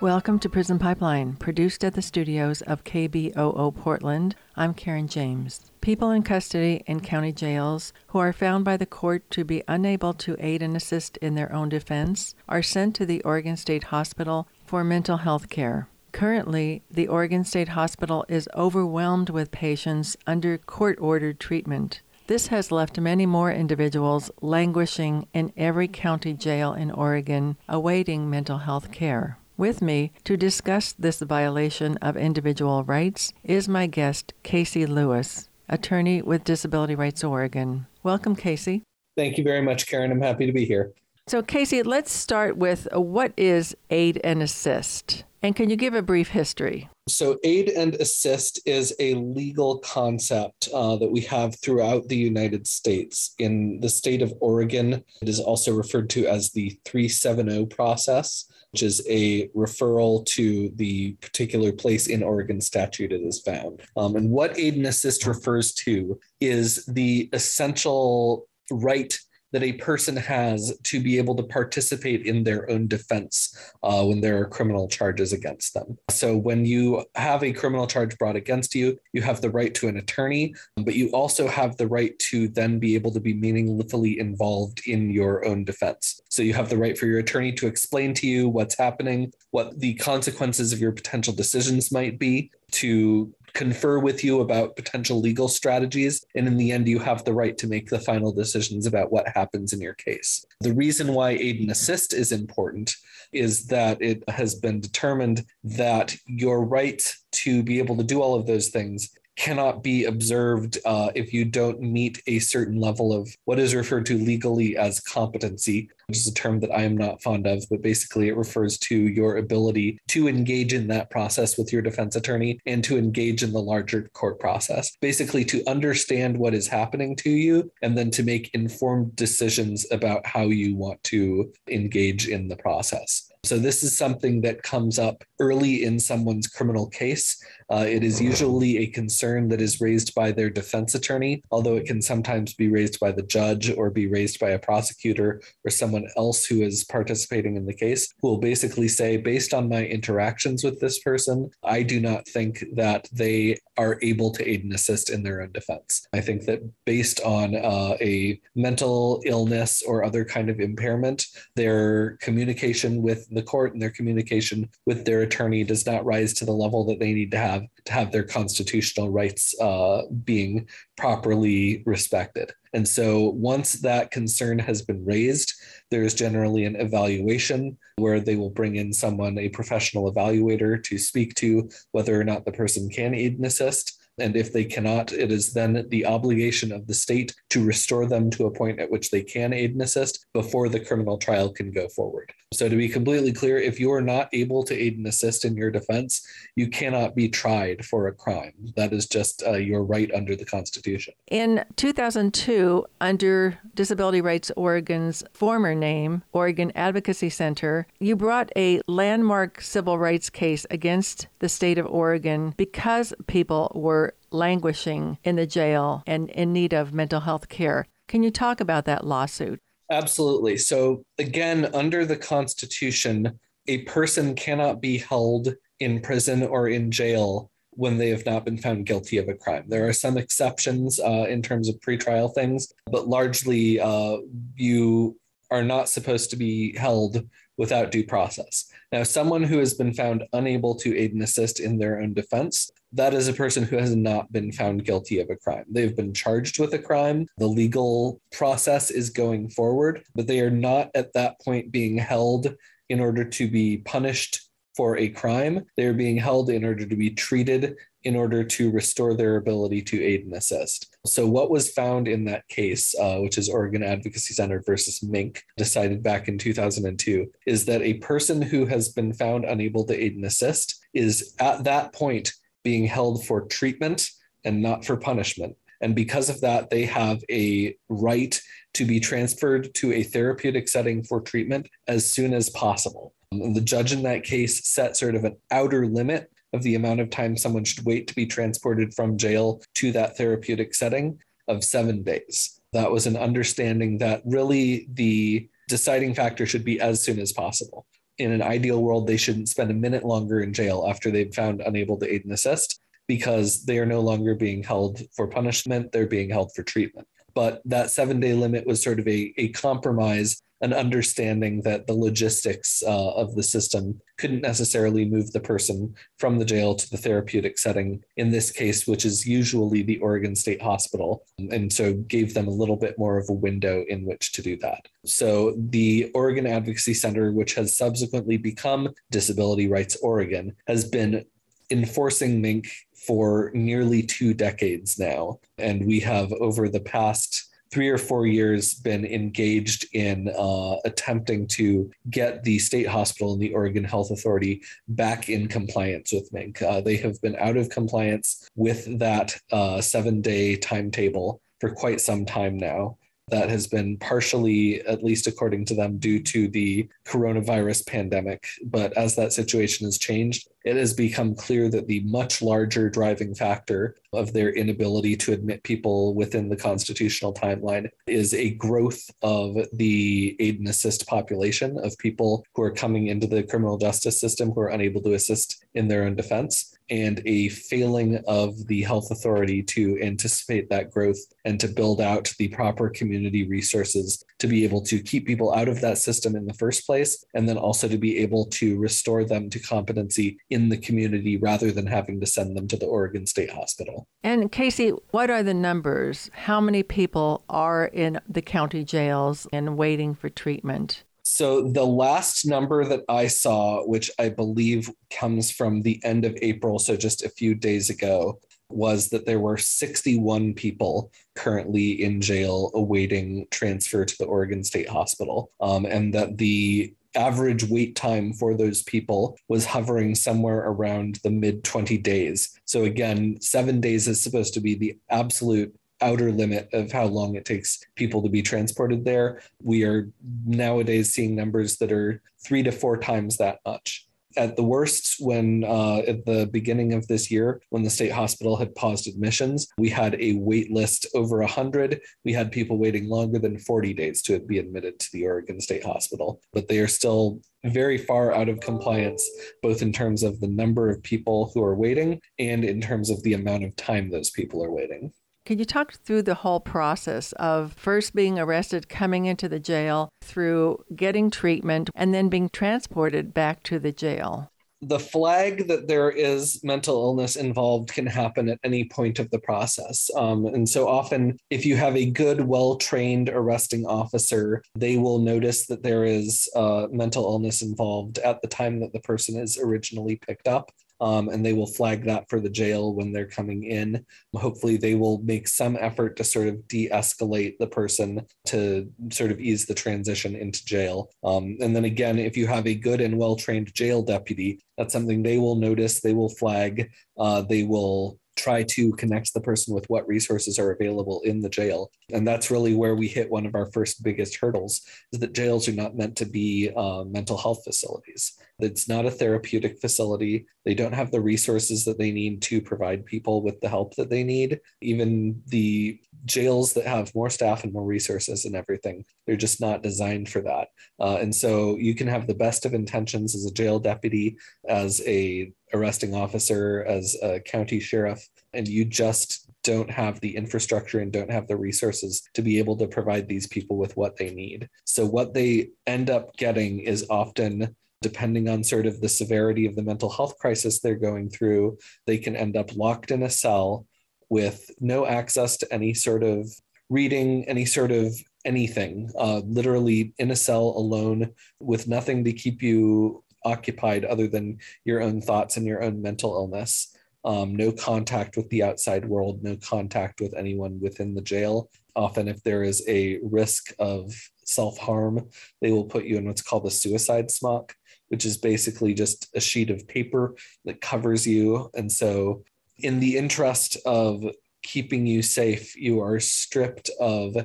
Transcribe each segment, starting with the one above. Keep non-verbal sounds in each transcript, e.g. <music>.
Welcome to Prison Pipeline, produced at the studios of KBOO Portland. I'm Karen James. People in custody in county jails who are found by the court to be unable to aid and assist in their own defense are sent to the Oregon State Hospital for mental health care. Currently, the Oregon State Hospital is overwhelmed with patients under court ordered treatment. This has left many more individuals languishing in every county jail in Oregon awaiting mental health care. With me to discuss this violation of individual rights is my guest, KC Lewis, attorney with Disability Rights Oregon. Welcome, KC. Thank you very much, Karen. I'm happy to be here. So, KC, let's start with what is aid and assist? And can you give a brief history? So, aid and assist is a legal concept uh, that we have throughout the United States. In the state of Oregon, it is also referred to as the 370 process, which is a referral to the particular place in Oregon statute it is found. Um, and what aid and assist refers to is the essential right that a person has to be able to participate in their own defense uh, when there are criminal charges against them. So, when you have a criminal charge brought against you, you have the right to an attorney, but you also have the right to then be able to be meaningfully involved in your own defense. So, you have the right for your attorney to explain to you what's happening, what the consequences of your potential decisions might be, to confer with you about potential legal strategies. And in the end, you have the right to make the final decisions about what happens in your case. The reason why aid and assist is important is that it has been determined that your right to be able to do all of those things cannot be observed uh, if you don't meet a certain level of what is referred to legally as competency, which is a term that I am not fond of, but basically it refers to your ability to engage in that process with your defense attorney and to engage in the larger court process. Basically, to understand what is happening to you and then to make informed decisions about how you want to engage in the process. So, this is something that comes up early in someone's criminal case. Uh, it is usually a concern that is raised by their defense attorney, although it can sometimes be raised by the judge or be raised by a prosecutor or someone else who is participating in the case, who will basically say, based on my interactions with this person, I do not think that they are able to aid and assist in their own defense. I think that based on uh, a mental illness or other kind of impairment, their communication with the court and their communication with their attorney does not rise to the level that they need to have to have their constitutional rights uh, being properly respected. And so once that concern has been raised, there is generally an evaluation where they will bring in someone, a professional evaluator, to speak to whether or not the person can aid and assist. And if they cannot, it is then the obligation of the state to restore them to a point at which they can aid and assist before the criminal trial can go forward. So, to be completely clear, if you are not able to aid and assist in your defense, you cannot be tried for a crime. That is just uh, your right under the Constitution. In 2002, under Disability Rights Oregon's former name, Oregon Advocacy Center, you brought a landmark civil rights case against the state of Oregon because people were languishing in the jail and in need of mental health care. Can you talk about that lawsuit? Absolutely. So, again, under the Constitution, a person cannot be held in prison or in jail when they have not been found guilty of a crime. There are some exceptions uh, in terms of pretrial things, but largely uh, you are not supposed to be held without due process. Now, someone who has been found unable to aid and assist in their own defense, that is a person who has not been found guilty of a crime. They've been charged with a crime. The legal process is going forward, but they are not at that point being held in order to be punished for a crime. They are being held in order to be treated in order to restore their ability to aid and assist. So, what was found in that case, uh, which is Oregon Advocacy Center versus Mink, decided back in 2002, is that a person who has been found unable to aid and assist is at that point being held for treatment and not for punishment. And because of that, they have a right to be transferred to a therapeutic setting for treatment as soon as possible. The judge in that case set sort of an outer limit of the amount of time someone should wait to be transported from jail to that therapeutic setting of seven days. That was an understanding that really the deciding factor should be as soon as possible. in an ideal world, they shouldn't spend a minute longer in jail after they've found unable to aid and assist because they are no longer being held for punishment, they're being held for treatment. But that seven day limit was sort of a, a compromise an understanding that the logistics uh, of the system couldn't necessarily move the person from the jail to the therapeutic setting in this case which is usually the oregon state hospital and so gave them a little bit more of a window in which to do that. So the oregon advocacy center which has subsequently become disability rights oregon has been enforcing mink for nearly two decades now and we have over the past three or four years been engaged in uh, attempting to get the state hospital and the Oregon Health Authority back in compliance with Mink. Uh, they have been out of compliance with that uh, seven day timetable for quite some time now that has been partially, at least according to them, due to the coronavirus pandemic. But as that situation has changed, it has become clear that the much larger driving factor of their inability to admit people within the constitutional timeline is a growth of the aid and assist population of people who are coming into the criminal justice system who are unable to assist in their own defense and a failing of the health authority to anticipate that growth and to build out the proper community resources to be able to keep people out of that system in the first place and then also to be able to restore them to competency in the community rather than having to send them to the Oregon State Hospital. And KC, what are the numbers? How many people are in the county jails and waiting for treatment? So the last number that I saw, which I believe comes from the end of April, so just a few days ago, was that there were 61 people currently in jail awaiting transfer to the Oregon State Hospital, um, and that the average wait time for those people was hovering somewhere around the mid 20 days. So, again, seven days is supposed to be the absolute outer limit of how long it takes people to be transported there. We are nowadays seeing numbers that are three to four times that much. At the worst, when uh, at the beginning of this year, when the state hospital had paused admissions, we had a wait list over 100. We had people waiting longer than 40 days to be admitted to the Oregon State Hospital, but they are still very far out of compliance, both in terms of the number of people who are waiting and in terms of the amount of time those people are waiting. Can you talk through the whole process of first being arrested, coming into the jail, through getting treatment, and then being transported back to the jail? the flag that there is mental illness involved can happen at any point of the process. Um, and so often, if you have a good, well trained arresting officer, they will notice that there is uh, mental illness involved at the time that the person is originally picked up um, and they will flag that for the jail when they're coming in. Hopefully, they will make some effort to sort of de escalate the person to sort of ease the transition into jail. Um, and then again, if you have a good and well trained jail deputy, that's something they will notice, they will flag, uh, they will try to connect the person with what resources are available in the jail. And that's really where we hit one of our first biggest hurdles is that jails are not meant to be uh, mental health facilities. It's not a therapeutic facility. They don't have the resources that they need to provide people with the help that they need. Even the jails that have more staff and more resources and everything they're just not designed for that. Uh, and so you can have the best of intentions as a jail deputy as a arresting officer as a county sheriff and you just don't have the infrastructure and don't have the resources to be able to provide these people with what they need. So what they end up getting is often depending on sort of the severity of the mental health crisis they're going through they can end up locked in a cell with no access to any sort of reading, any sort of anything, uh, literally in a cell alone with nothing to keep you occupied other than your own thoughts and your own mental illness. Um, no contact with the outside world, no contact with anyone within the jail. Often, if there is a risk of self harm, they will put you in what's called a suicide smock, which is basically just a sheet of paper that covers you. And so in the interest of keeping you safe, you are stripped of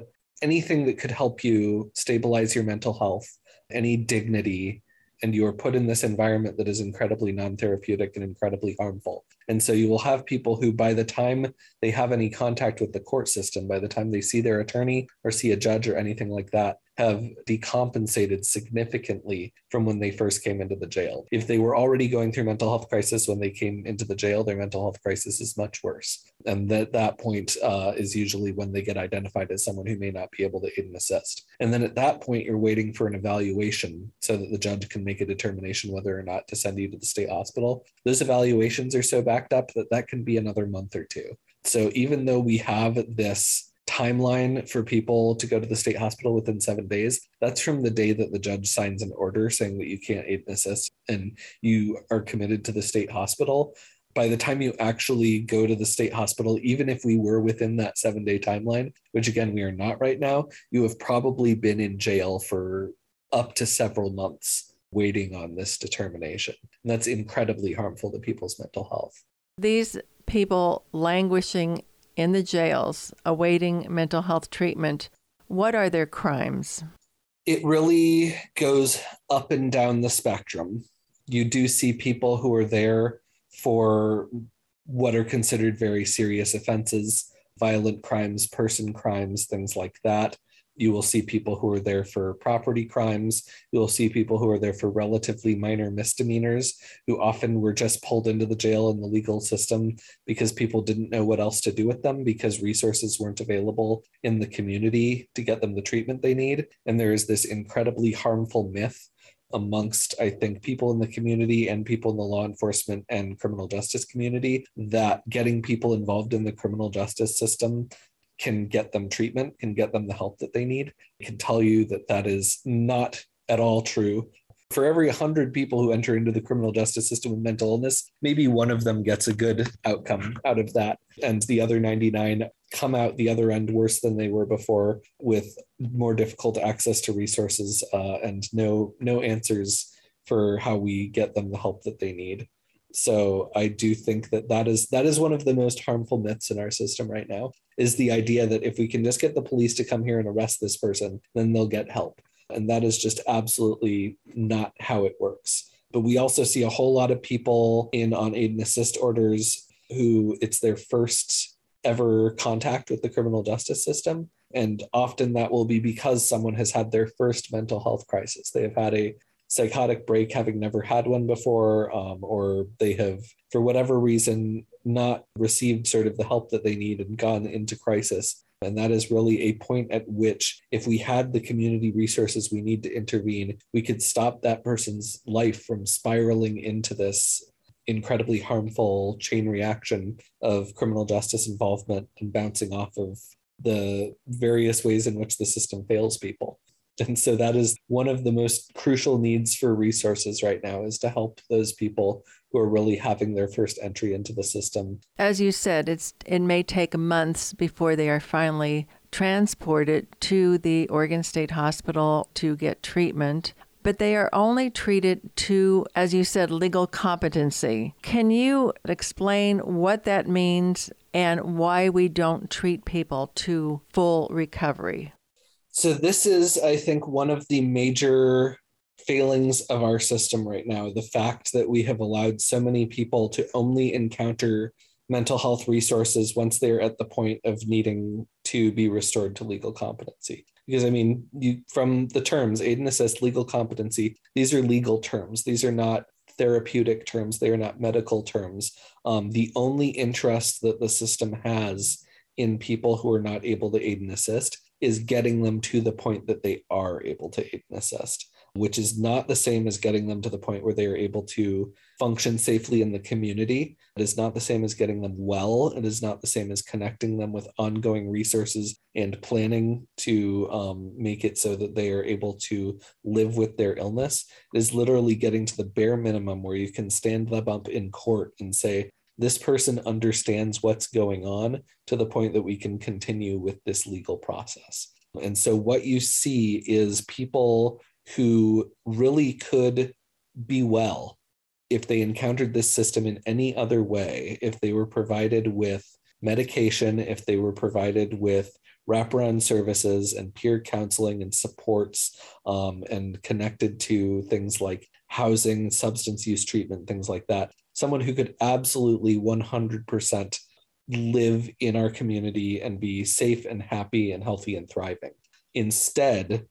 anything that could help you stabilize your mental health, any dignity, and you are put in this environment that is incredibly non therapeutic and incredibly harmful. And so you will have people who, by the time they have any contact with the court system, by the time they see their attorney or see a judge or anything like that, have decompensated significantly from when they first came into the jail. If they were already going through mental health crisis when they came into the jail, their mental health crisis is much worse. And that that point uh, is usually when they get identified as someone who may not be able to aid and assist. And then at that point, you're waiting for an evaluation so that the judge can make a determination whether or not to send you to the state hospital. Those evaluations are so backed up that that can be another month or two. So even though we have this timeline for people to go to the state hospital within seven days, that's from the day that the judge signs an order saying that you can't aid and assist and you are committed to the state hospital. By the time you actually go to the state hospital, even if we were within that seven day timeline, which again, we are not right now, you have probably been in jail for up to several months waiting on this determination. And that's incredibly harmful to people's mental health. These people languishing in the jails awaiting mental health treatment, what are their crimes? It really goes up and down the spectrum. You do see people who are there for what are considered very serious offenses, violent crimes, person crimes, things like that. You will see people who are there for property crimes. You will see people who are there for relatively minor misdemeanors, who often were just pulled into the jail in the legal system because people didn't know what else to do with them because resources weren't available in the community to get them the treatment they need. And there is this incredibly harmful myth amongst i think people in the community and people in the law enforcement and criminal justice community that getting people involved in the criminal justice system can get them treatment, can get them the help that they need. I can tell you that that is not at all true. For every 100 people who enter into the criminal justice system with mental illness, maybe one of them gets a good outcome out of that. And the other 99 come out the other end worse than they were before with more difficult access to resources uh, and no, no answers for how we get them the help that they need. So I do think that that is that is one of the most harmful myths in our system right now is the idea that if we can just get the police to come here and arrest this person, then they'll get help. And that is just absolutely not how it works. But we also see a whole lot of people in on aid and assist orders who it's their first ever contact with the criminal justice system. And often that will be because someone has had their first mental health crisis. They have had a psychotic break having never had one before, um, or they have, for whatever reason, not received sort of the help that they need and gone into crisis. And that is really a point at which, if we had the community resources we need to intervene, we could stop that person's life from spiraling into this incredibly harmful chain reaction of criminal justice involvement and bouncing off of the various ways in which the system fails people. <laughs> And so that is one of the most crucial needs for resources right now is to help those people who are really having their first entry into the system. As you said, it's it may take months before they are finally transported to the Oregon State Hospital to get treatment but they are only treated to, as you said, legal competency. Can you explain what that means and why we don't treat people to full recovery? So this is, I think, one of the major failings of our system right now. The fact that we have allowed so many people to only encounter mental health resources once they're at the point of needing to be restored to legal competency. Because I mean, you from the terms aid and assist, legal competency, these are legal terms. These are not therapeutic terms. They are not medical terms. Um, the only interest that the system has in people who are not able to aid and assist is getting them to the point that they are able to aid and assist, which is not the same as getting them to the point where they are able to function safely in the community. It is not the same as getting them well. It is not the same as connecting them with ongoing resources and planning to um, make it so that they are able to live with their illness. It is literally getting to the bare minimum where you can stand them up in court and say, this person understands what's going on to the point that we can continue with this legal process. And so, what you see is people who really could be well if they encountered this system in any other way, if they were provided with medication, if they were provided with wraparound services and peer counseling and supports um, and connected to things like housing, substance use treatment, things like that, someone who could absolutely 100% live in our community and be safe and happy and healthy and thriving. Instead,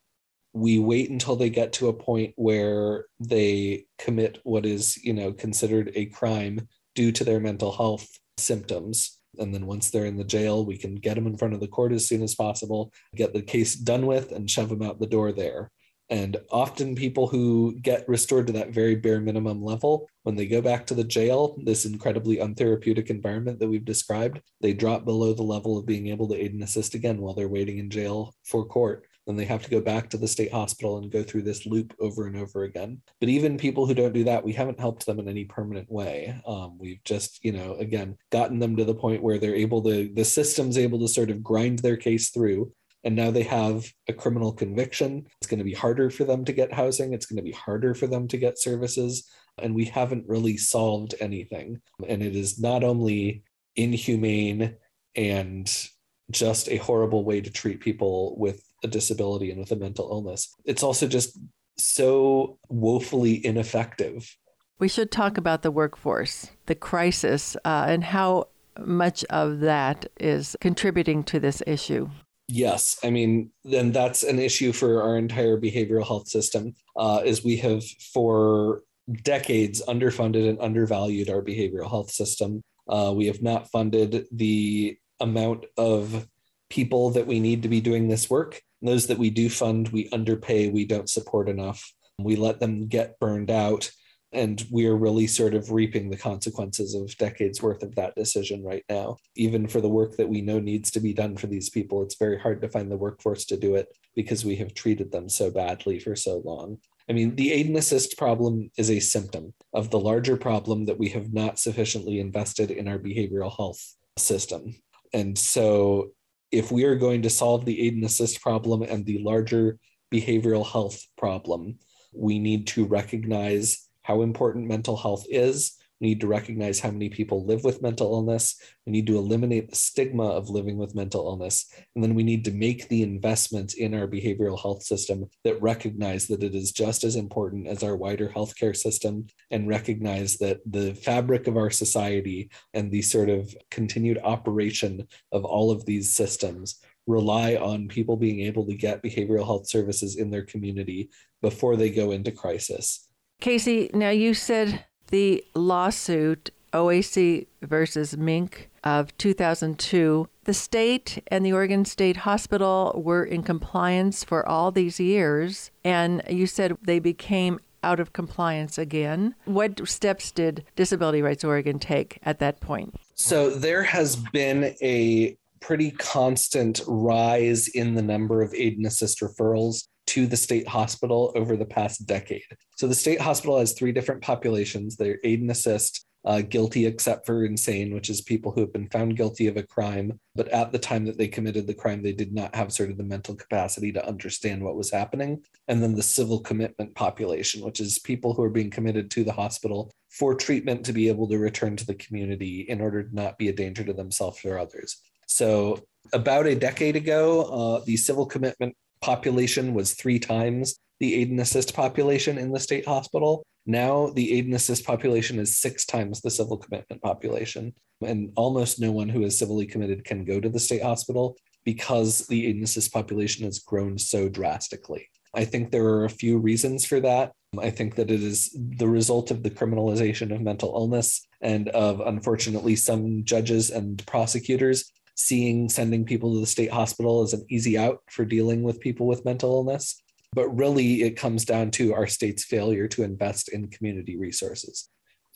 we wait until they get to a point where they commit what is you know considered a crime due to their mental health symptoms and then once they're in the jail we can get them in front of the court as soon as possible get the case done with and shove them out the door there and often people who get restored to that very bare minimum level, when they go back to the jail, this incredibly untherapeutic environment that we've described, they drop below the level of being able to aid and assist again while they're waiting in jail for court. Then they have to go back to the state hospital and go through this loop over and over again. But even people who don't do that, we haven't helped them in any permanent way. Um, we've just, you know, again, gotten them to the point where they're able to, the system's able to sort of grind their case through and now they have a criminal conviction. It's going to be harder for them to get housing. It's going to be harder for them to get services. And we haven't really solved anything. And it is not only inhumane and just a horrible way to treat people with a disability and with a mental illness, it's also just so woefully ineffective. We should talk about the workforce, the crisis, uh, and how much of that is contributing to this issue. Yes, I mean, then that's an issue for our entire behavioral health system. Uh, is we have for decades underfunded and undervalued our behavioral health system. Uh, we have not funded the amount of people that we need to be doing this work. And those that we do fund, we underpay, we don't support enough. We let them get burned out and we're really sort of reaping the consequences of decades worth of that decision right now. Even for the work that we know needs to be done for these people, it's very hard to find the workforce to do it because we have treated them so badly for so long. I mean, the aid and assist problem is a symptom of the larger problem that we have not sufficiently invested in our behavioral health system. And so, if we are going to solve the aid and assist problem and the larger behavioral health problem, we need to recognize how important mental health is. We need to recognize how many people live with mental illness. We need to eliminate the stigma of living with mental illness. And then we need to make the investments in our behavioral health system that recognize that it is just as important as our wider healthcare system and recognize that the fabric of our society and the sort of continued operation of all of these systems rely on people being able to get behavioral health services in their community before they go into crisis. KC, now you said the lawsuit OAC versus Mink of 2002, the state and the Oregon State Hospital were in compliance for all these years, and you said they became out of compliance again. What steps did Disability Rights Oregon take at that point? So there has been a pretty constant rise in the number of aid and assist referrals to the state hospital over the past decade. So the state hospital has three different populations. They're aid and assist, uh, guilty except for insane, which is people who have been found guilty of a crime, but at the time that they committed the crime, they did not have sort of the mental capacity to understand what was happening. And then the civil commitment population, which is people who are being committed to the hospital for treatment to be able to return to the community in order to not be a danger to themselves or others. So about a decade ago, uh, the civil commitment population was three times the aid and assist population in the state hospital. Now the aid and assist population is six times the civil commitment population. And almost no one who is civilly committed can go to the state hospital because the aid and assist population has grown so drastically. I think there are a few reasons for that. I think that it is the result of the criminalization of mental illness and of, unfortunately, some judges and prosecutors seeing sending people to the state hospital as an easy out for dealing with people with mental illness. But really, it comes down to our state's failure to invest in community resources.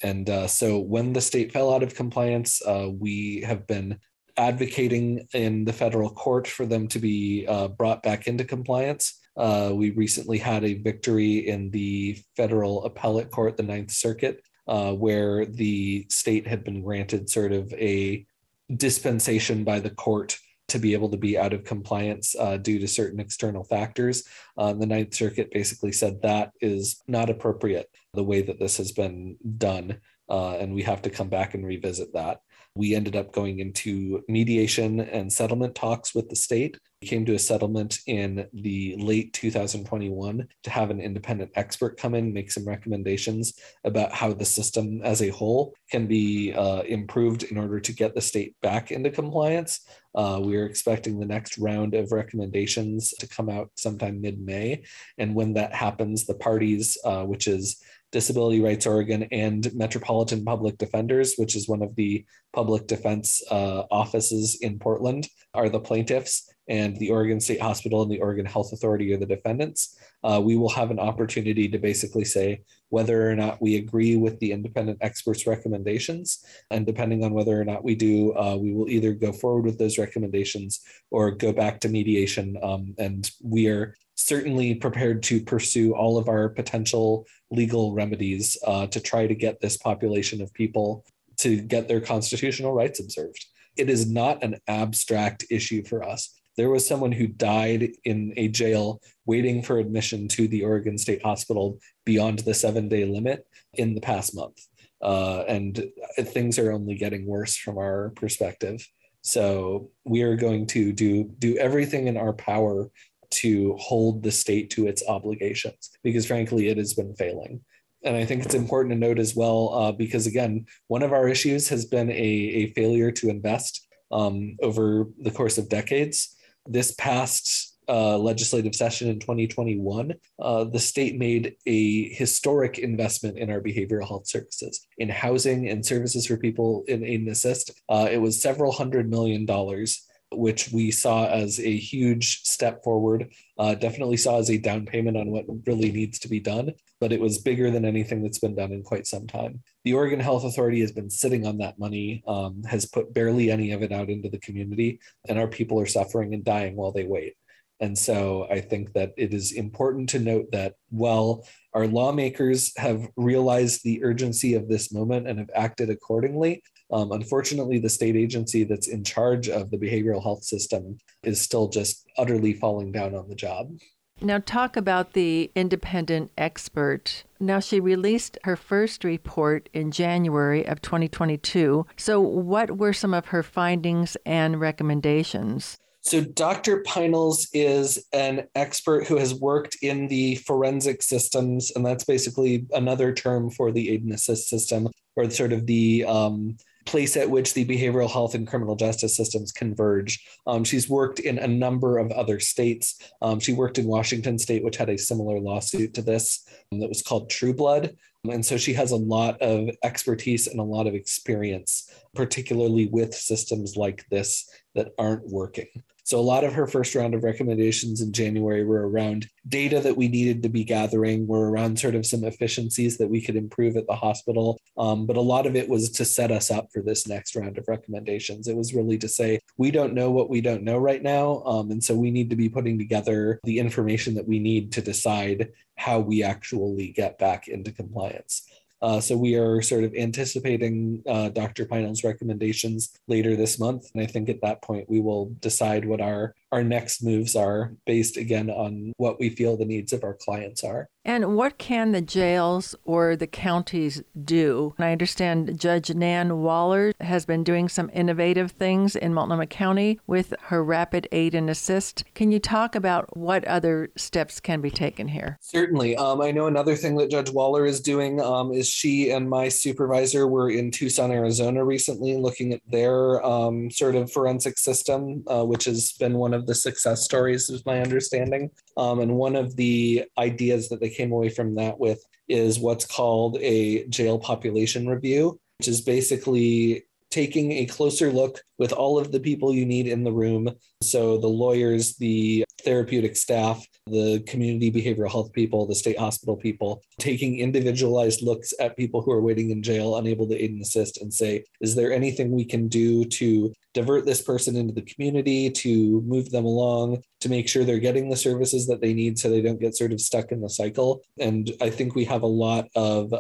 And uh, so, when the state fell out of compliance, uh, we have been advocating in the federal court for them to be uh, brought back into compliance. Uh, we recently had a victory in the federal appellate court, the Ninth Circuit, uh, where the state had been granted sort of a dispensation by the court to be able to be out of compliance uh, due to certain external factors. Uh, the Ninth Circuit basically said that is not appropriate the way that this has been done, uh, and we have to come back and revisit that. We ended up going into mediation and settlement talks with the state. Came to a settlement in the late 2021 to have an independent expert come in, make some recommendations about how the system as a whole can be uh, improved in order to get the state back into compliance. Uh, we are expecting the next round of recommendations to come out sometime mid May. And when that happens, the parties, uh, which is Disability Rights Oregon and Metropolitan Public Defenders, which is one of the public defense uh, offices in Portland, are the plaintiffs, and the Oregon State Hospital and the Oregon Health Authority are the defendants. Uh, we will have an opportunity to basically say whether or not we agree with the independent experts' recommendations. And depending on whether or not we do, uh, we will either go forward with those recommendations or go back to mediation. Um, and we are certainly prepared to pursue all of our potential legal remedies uh, to try to get this population of people to get their constitutional rights observed. It is not an abstract issue for us. There was someone who died in a jail waiting for admission to the Oregon State Hospital beyond the seven day limit in the past month. Uh, and things are only getting worse from our perspective. So we are going to do do everything in our power to hold the state to its obligations because frankly it has been failing and i think it's important to note as well uh, because again one of our issues has been a, a failure to invest um, over the course of decades this past uh, legislative session in 2021, uh, the state made a historic investment in our behavioral health services, in housing and services for people in and assist. Uh, it was several hundred million dollars which we saw as a huge step forward. Uh, definitely saw as a down payment on what really needs to be done, but it was bigger than anything that's been done in quite some time. The Oregon Health Authority has been sitting on that money, um, has put barely any of it out into the community, and our people are suffering and dying while they wait. And so I think that it is important to note that while our lawmakers have realized the urgency of this moment and have acted accordingly, um, unfortunately, the state agency that's in charge of the behavioral health system is still just utterly falling down on the job. Now, talk about the independent expert. Now, she released her first report in January of 2022. So, what were some of her findings and recommendations? So, Dr. Pinals is an expert who has worked in the forensic systems, and that's basically another term for the aid and assist system, or sort of the um, place at which the behavioral health and criminal justice systems converge. Um, she's worked in a number of other states. Um, she worked in Washington state, which had a similar lawsuit to this um, that was called Trueblood. And so she has a lot of expertise and a lot of experience, particularly with systems like this that aren't working. So a lot of her first round of recommendations in January were around data that we needed to be gathering, were around sort of some efficiencies that we could improve at the hospital. Um, but a lot of it was to set us up for this next round of recommendations. It was really to say, we don't know what we don't know right now. Um, and so we need to be putting together the information that we need to decide how we actually get back into compliance. Uh, so we are sort of anticipating uh, Dr. Pinals' recommendations later this month. And I think at that point, we will decide what our our next moves are based again on what we feel the needs of our clients are. And what can the jails or the counties do? I understand Judge Nan Waller has been doing some innovative things in Multnomah County with her rapid aid and assist. Can you talk about what other steps can be taken here? Certainly. Um, I know another thing that Judge Waller is doing um, is she and my supervisor were in Tucson, Arizona recently looking at their um, sort of forensic system, uh, which has been one of the success stories, is my understanding. Um, and one of the ideas that they came away from that with is what's called a jail population review, which is basically taking a closer look with all of the people you need in the room. So, the lawyers, the therapeutic staff, the community behavioral health people, the state hospital people, taking individualized looks at people who are waiting in jail, unable to aid and assist, and say, is there anything we can do to divert this person into the community, to move them along, to make sure they're getting the services that they need so they don't get sort of stuck in the cycle? And I think we have a lot of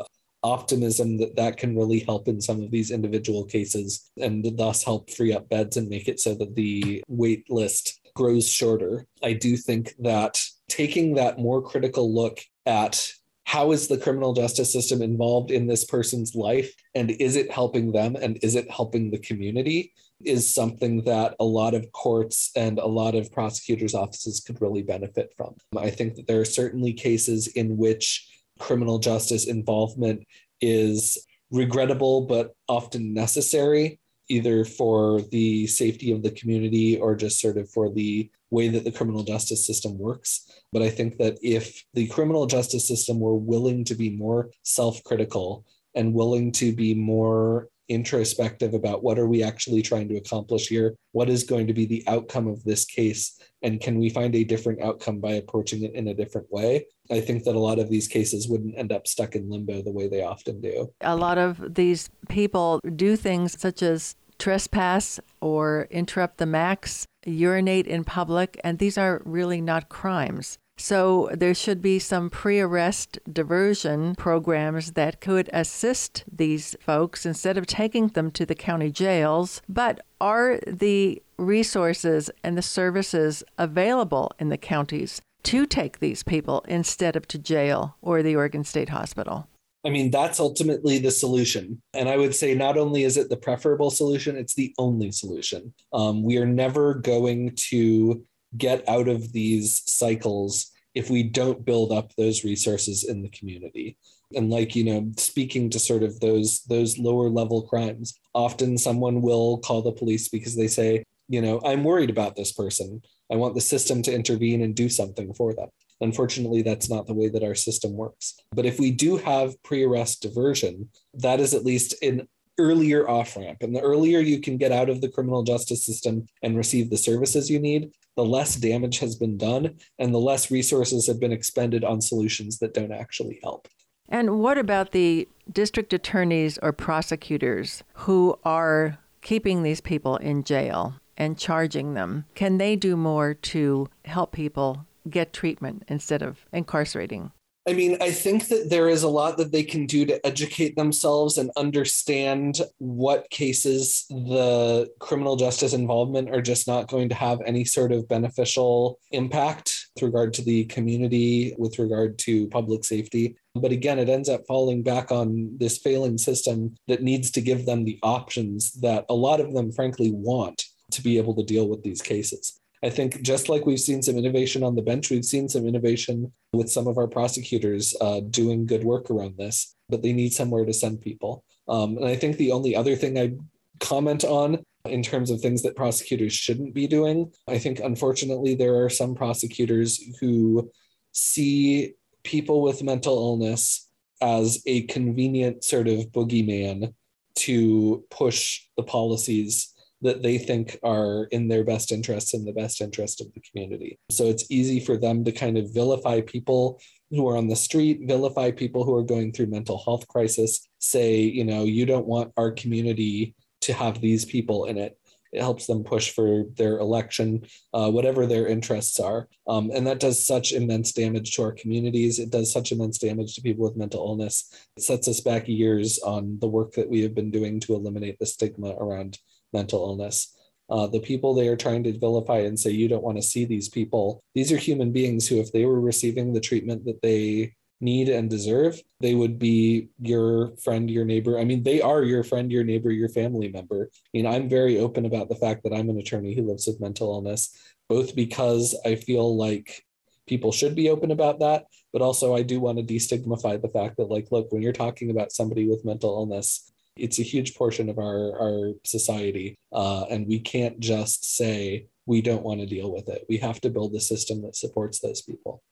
optimism that that can really help in some of these individual cases and thus help free up beds and make it so that the wait list grows shorter. I do think that taking that more critical look at how is the criminal justice system involved in this person's life and is it helping them and is it helping the community is something that a lot of courts and a lot of prosecutors offices could really benefit from um, i think that there are certainly cases in which criminal justice involvement is regrettable but often necessary either for the safety of the community or just sort of for the way that the criminal justice system works. But I think that if the criminal justice system were willing to be more self critical and willing to be more introspective about what are we actually trying to accomplish here? What is going to be the outcome of this case? And can we find a different outcome by approaching it in a different way? I think that a lot of these cases wouldn't end up stuck in limbo the way they often do. A lot of these people do things such as trespass or interrupt the max urinate in public, and these are really not crimes. So there should be some pre arrest diversion programs that could assist these folks instead of taking them to the county jails. But are the resources and the services available in the counties to take these people instead of to jail or the Oregon State Hospital? I mean, that's ultimately the solution. And I would say not only is it the preferable solution, it's the only solution. Um, we are never going to get out of these cycles if we don't build up those resources in the community and like you know speaking to sort of those those lower level crimes often someone will call the police because they say you know i'm worried about this person i want the system to intervene and do something for them Unfortunately, that's not the way that our system works. But if we do have pre arrest diversion, that is at least an earlier off ramp. And the earlier you can get out of the criminal justice system and receive the services you need, the less damage has been done and the less resources have been expended on solutions that don't actually help. And what about the district attorneys or prosecutors who are keeping these people in jail and charging them? Can they do more to help people get treatment instead of incarcerating? I mean, I think that there is a lot that they can do to educate themselves and understand what cases the criminal justice involvement are just not going to have any sort of beneficial impact with regard to the community, with regard to public safety. But again, it ends up falling back on this failing system that needs to give them the options that a lot of them, frankly, want to be able to deal with these cases. I think just like we've seen some innovation on the bench, we've seen some innovation with some of our prosecutors uh, doing good work around this, but they need somewhere to send people. Um, and I think the only other thing I comment on in terms of things that prosecutors shouldn't be doing, I think unfortunately there are some prosecutors who see people with mental illness as a convenient sort of boogeyman to push the policies that they think are in their best interests and the best interest of the community. So it's easy for them to kind of vilify people who are on the street, vilify people who are going through mental health crisis, say, you know, you don't want our community to have these people in it. It helps them push for their election, uh, whatever their interests are. Um, and that does such immense damage to our communities. It does such immense damage to people with mental illness. It sets us back years on the work that we have been doing to eliminate the stigma around mental illness. Uh, the people they are trying to vilify and say you don't want to see these people, these are human beings who, if they were receiving the treatment that they need and deserve, they would be your friend, your neighbor. I mean, they are your friend, your neighbor, your family member. I mean, I'm very open about the fact that I'm an attorney who lives with mental illness, both because I feel like people should be open about that, but also I do want to destigmatize the fact that, like, look, when you're talking about somebody with mental illness, it's a huge portion of our, our society. Uh, and we can't just say we don't want to deal with it. We have to build a system that supports those people.